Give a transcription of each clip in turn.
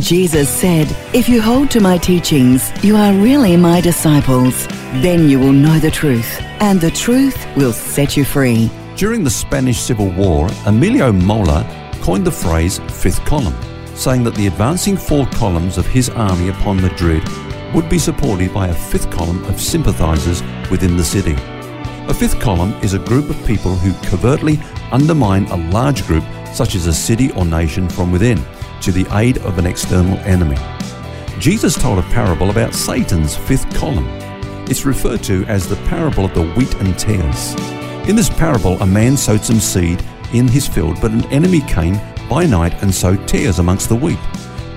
Jesus said, If you hold to my teachings, you are really my disciples. Then you will know the truth, and the truth will set you free. During the Spanish Civil War, Emilio Mola coined the phrase fifth column, saying that the advancing four columns of his army upon Madrid would be supported by a fifth column of sympathizers within the city. A fifth column is a group of people who covertly undermine a large group, such as a city or nation, from within to the aid of an external enemy. Jesus told a parable about Satan's fifth column. It's referred to as the parable of the wheat and tares. In this parable, a man sowed some seed in his field, but an enemy came by night and sowed tares amongst the wheat.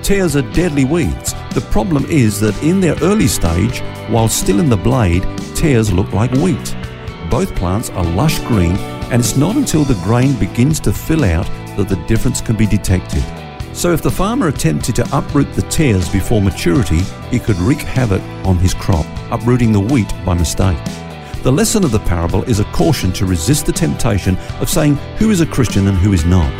Tares are deadly weeds. The problem is that in their early stage, while still in the blade, tares look like wheat. Both plants are lush green, and it's not until the grain begins to fill out that the difference can be detected. So if the farmer attempted to uproot the tares before maturity, he could wreak havoc on his crop, uprooting the wheat by mistake. The lesson of the parable is a caution to resist the temptation of saying who is a Christian and who is not.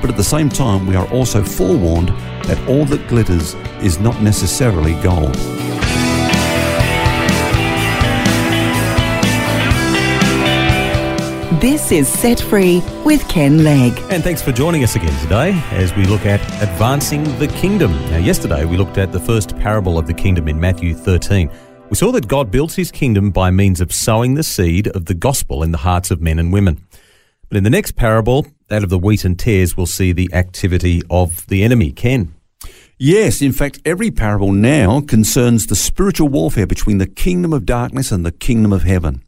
But at the same time, we are also forewarned that all that glitters is not necessarily gold. This is Set Free with Ken Legg. And thanks for joining us again today as we look at advancing the kingdom. Now, yesterday we looked at the first parable of the kingdom in Matthew 13. We saw that God builds his kingdom by means of sowing the seed of the gospel in the hearts of men and women. But in the next parable, that of the wheat and tares, we'll see the activity of the enemy. Ken. Yes, in fact, every parable now concerns the spiritual warfare between the kingdom of darkness and the kingdom of heaven.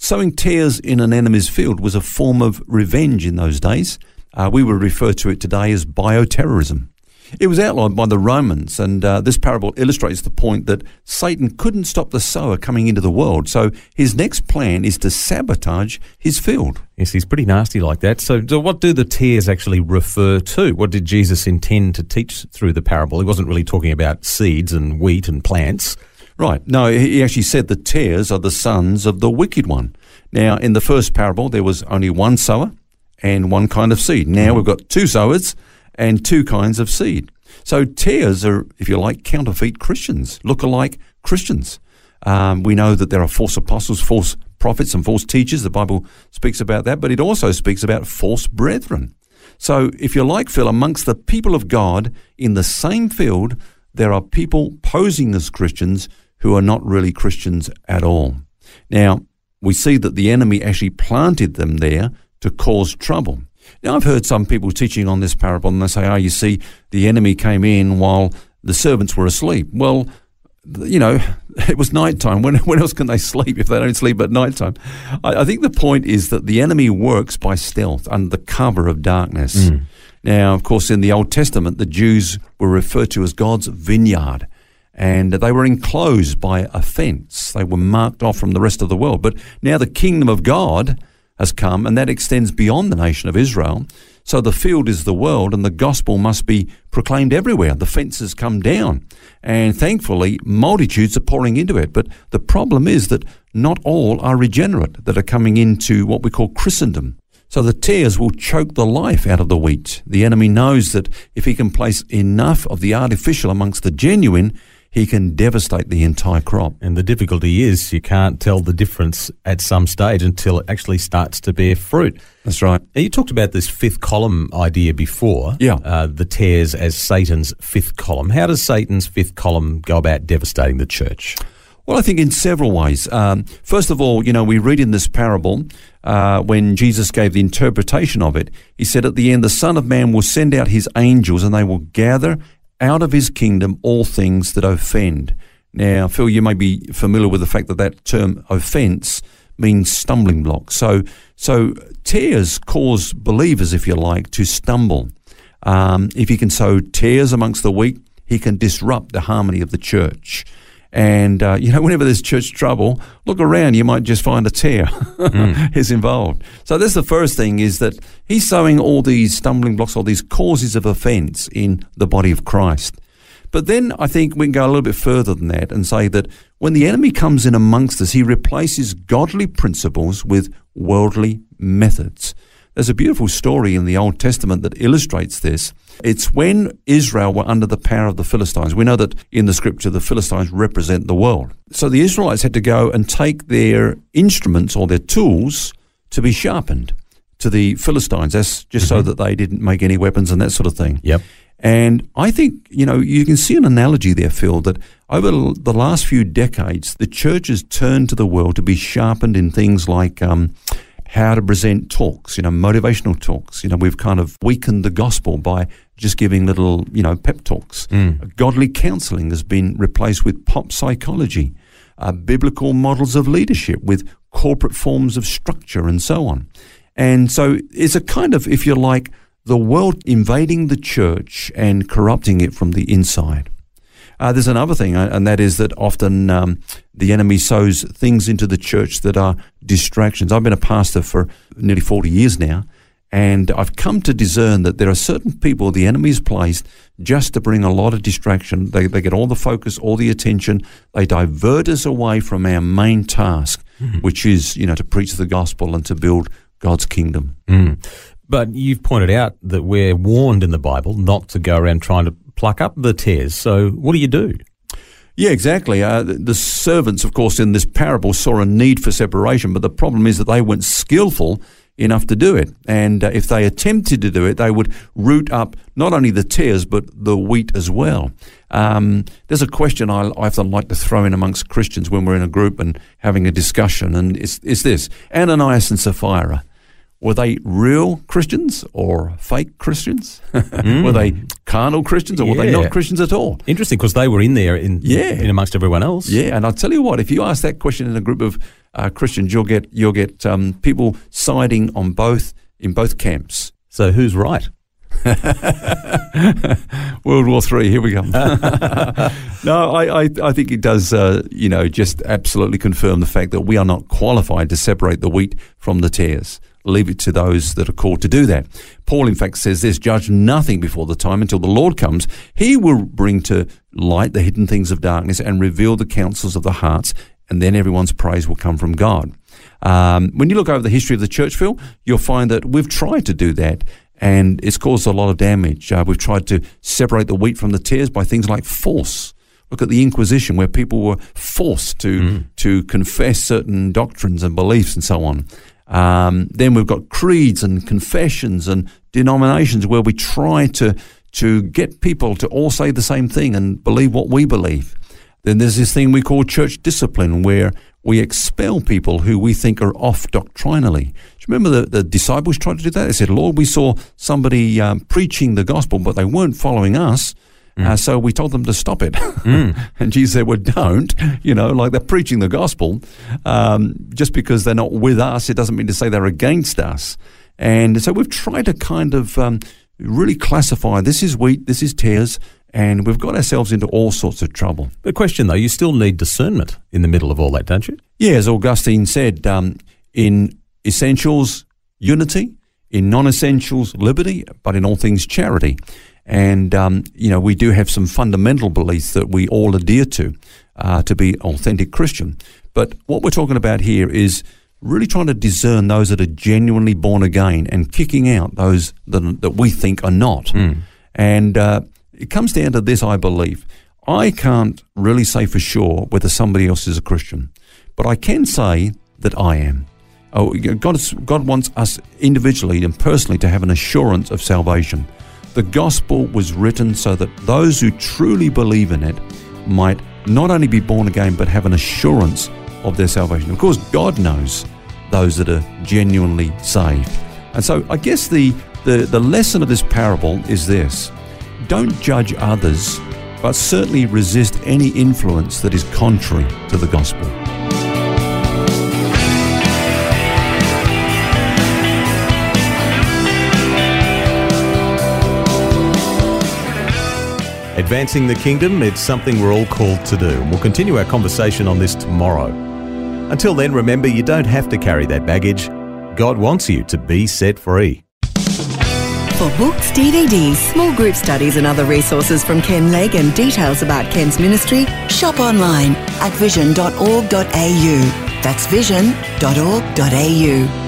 Sowing tares in an enemy's field was a form of revenge in those days. Uh, we would refer to it today as bioterrorism. It was outlawed by the Romans, and uh, this parable illustrates the point that Satan couldn't stop the sower coming into the world. So his next plan is to sabotage his field. Yes, he's pretty nasty like that. So, so what do the tares actually refer to? What did Jesus intend to teach through the parable? He wasn't really talking about seeds and wheat and plants. Right. No, he actually said the tares are the sons of the wicked one. Now, in the first parable, there was only one sower and one kind of seed. Now we've got two sowers and two kinds of seed. So tares are, if you like, counterfeit Christians, look-alike Christians. Um, we know that there are false apostles, false prophets, and false teachers. The Bible speaks about that, but it also speaks about false brethren. So, if you like, Phil, amongst the people of God in the same field, there are people posing as Christians who are not really Christians at all. Now, we see that the enemy actually planted them there to cause trouble. Now, I've heard some people teaching on this parable, and they say, oh, you see, the enemy came in while the servants were asleep. Well, you know, it was nighttime. When, when else can they sleep if they don't sleep at nighttime? I, I think the point is that the enemy works by stealth under the cover of darkness. Mm. Now, of course, in the Old Testament, the Jews were referred to as God's vineyard and they were enclosed by a fence. They were marked off from the rest of the world. But now the kingdom of God has come, and that extends beyond the nation of Israel. So the field is the world, and the gospel must be proclaimed everywhere. The fences come down, and thankfully, multitudes are pouring into it. But the problem is that not all are regenerate that are coming into what we call Christendom. So the tares will choke the life out of the wheat. The enemy knows that if he can place enough of the artificial amongst the genuine, he can devastate the entire crop. And the difficulty is you can't tell the difference at some stage until it actually starts to bear fruit. That's right. Now, you talked about this fifth column idea before. Yeah. Uh, the tares as Satan's fifth column. How does Satan's fifth column go about devastating the church? Well, I think in several ways. Um, first of all, you know, we read in this parable uh, when Jesus gave the interpretation of it, he said, At the end, the Son of Man will send out his angels and they will gather out of his kingdom all things that offend. Now, Phil, you may be familiar with the fact that that term offence means stumbling block. So, so tares cause believers, if you like, to stumble. Um, if he can sow tares amongst the weak, he can disrupt the harmony of the church. And, uh, you know, whenever there's church trouble, look around, you might just find a tare mm. is involved. So that's the first thing is that he's sowing all these stumbling blocks, all these causes of offense in the body of Christ. But then I think we can go a little bit further than that and say that when the enemy comes in amongst us, he replaces godly principles with worldly methods. There's a beautiful story in the Old Testament that illustrates this. It's when Israel were under the power of the Philistines. We know that in the scripture, the Philistines represent the world. So the Israelites had to go and take their instruments or their tools to be sharpened to the Philistines. That's just mm-hmm. so that they didn't make any weapons and that sort of thing. Yep. And I think, you know, you can see an analogy there, Phil, that over the last few decades, the church has turned to the world to be sharpened in things like um, how to present talks, you know, motivational talks. You know, we've kind of weakened the gospel by just giving little, you know, pep talks. Mm. Godly counseling has been replaced with pop psychology, uh, biblical models of leadership with corporate forms of structure and so on. And so it's a kind of, if you like, the world invading the church and corrupting it from the inside. Uh, there's another thing, uh, and that is that often um, the enemy sows things into the church that are distractions. I've been a pastor for nearly 40 years now, and I've come to discern that there are certain people the enemy has placed just to bring a lot of distraction. They, they get all the focus, all the attention. They divert us away from our main task, mm. which is, you know, to preach the gospel and to build God's kingdom. Mm. But you've pointed out that we're warned in the Bible not to go around trying to pluck up the tares. So what do you do? Yeah, exactly. Uh, the, servants, of course, in this parable saw a need for separation, but the problem is that they weren't skillful enough to do it. And uh, if they attempted to do it, they would root up not only the tares, but the wheat as well. Um, there's a question I, I often like to throw in amongst Christians when we're in a group and having a discussion, and it's, it's this Ananias and Sapphira were they real Christians or fake Christians? mm. were they carnal Christians or yeah. were they not Christians at all? Interesting because they were in there in, yeah. in amongst everyone else. Yeah, and I'll tell you what, if you ask that question in a group of uh, Christians, you'll get you'll get um, people siding on both in both camps. So who's right? World War Three. Here we go. no, I, I, I, think it does. Uh, you know, just absolutely confirm the fact that we are not qualified to separate the wheat from the tares leave it to those that are called to do that. Paul, in fact, says this judge nothing before the time until the Lord comes. He will bring to light the hidden things of darkness and reveal the counsels of the hearts, and then everyone's praise will come from God. Um, when you look over the history of the church, Phil, you'll find that we've tried to do that. And it's caused a lot of damage. Uh, we've tried to separate the wheat from the tares by things like force. Look at the Inquisition, where people were forced to mm. to confess certain doctrines and beliefs and so on. Um, then we've got creeds and confessions and denominations where we try to to get people to all say the same thing and believe what we believe. Then there's this thing we call church discipline where we expel people who we think are off doctrinally. Do you remember the, the disciples tried to do that? They said, Lord, we saw somebody um, preaching the gospel, but they weren't following us. Mm. Uh, so we told them to stop it. Mm. and Jesus said, well, don't. You know, like they're preaching the gospel. Um, just because they're not with us, it doesn't mean to say they're against us. And so we've tried to kind of um, really classify this is wheat, this is tares, and we've got ourselves into all sorts of trouble. The question, though, you still need discernment in the middle of all that, don't you? Yeah, as Augustine said, um, in essentials, unity, in non essentials, liberty, but in all things, charity. And, um, you know, we do have some fundamental beliefs that we all adhere to uh, to be authentic Christian. But what we're talking about here is really trying to discern those that are genuinely born again and kicking out those that, that we think are not. Mm. And uh, it comes down to this, I believe. I can't really say for sure whether somebody else is a Christian, but I can say that I am. Oh, God, God wants us individually and personally to have an assurance of salvation. The gospel was written so that those who truly believe in it might not only be born again, but have an assurance of their salvation. Of course, God knows those that are genuinely saved. And so I guess the, the, the lesson of this parable is this don't judge others, but certainly resist any influence that is contrary to the gospel. Advancing the kingdom, it's something we're all called to do, and we'll continue our conversation on this tomorrow. Until then, remember you don't have to carry that baggage. God wants you to be set free. For books, DVDs, small group studies, and other resources from Ken Legg and details about Ken's ministry, shop online at vision.org.au. That's vision.org.au.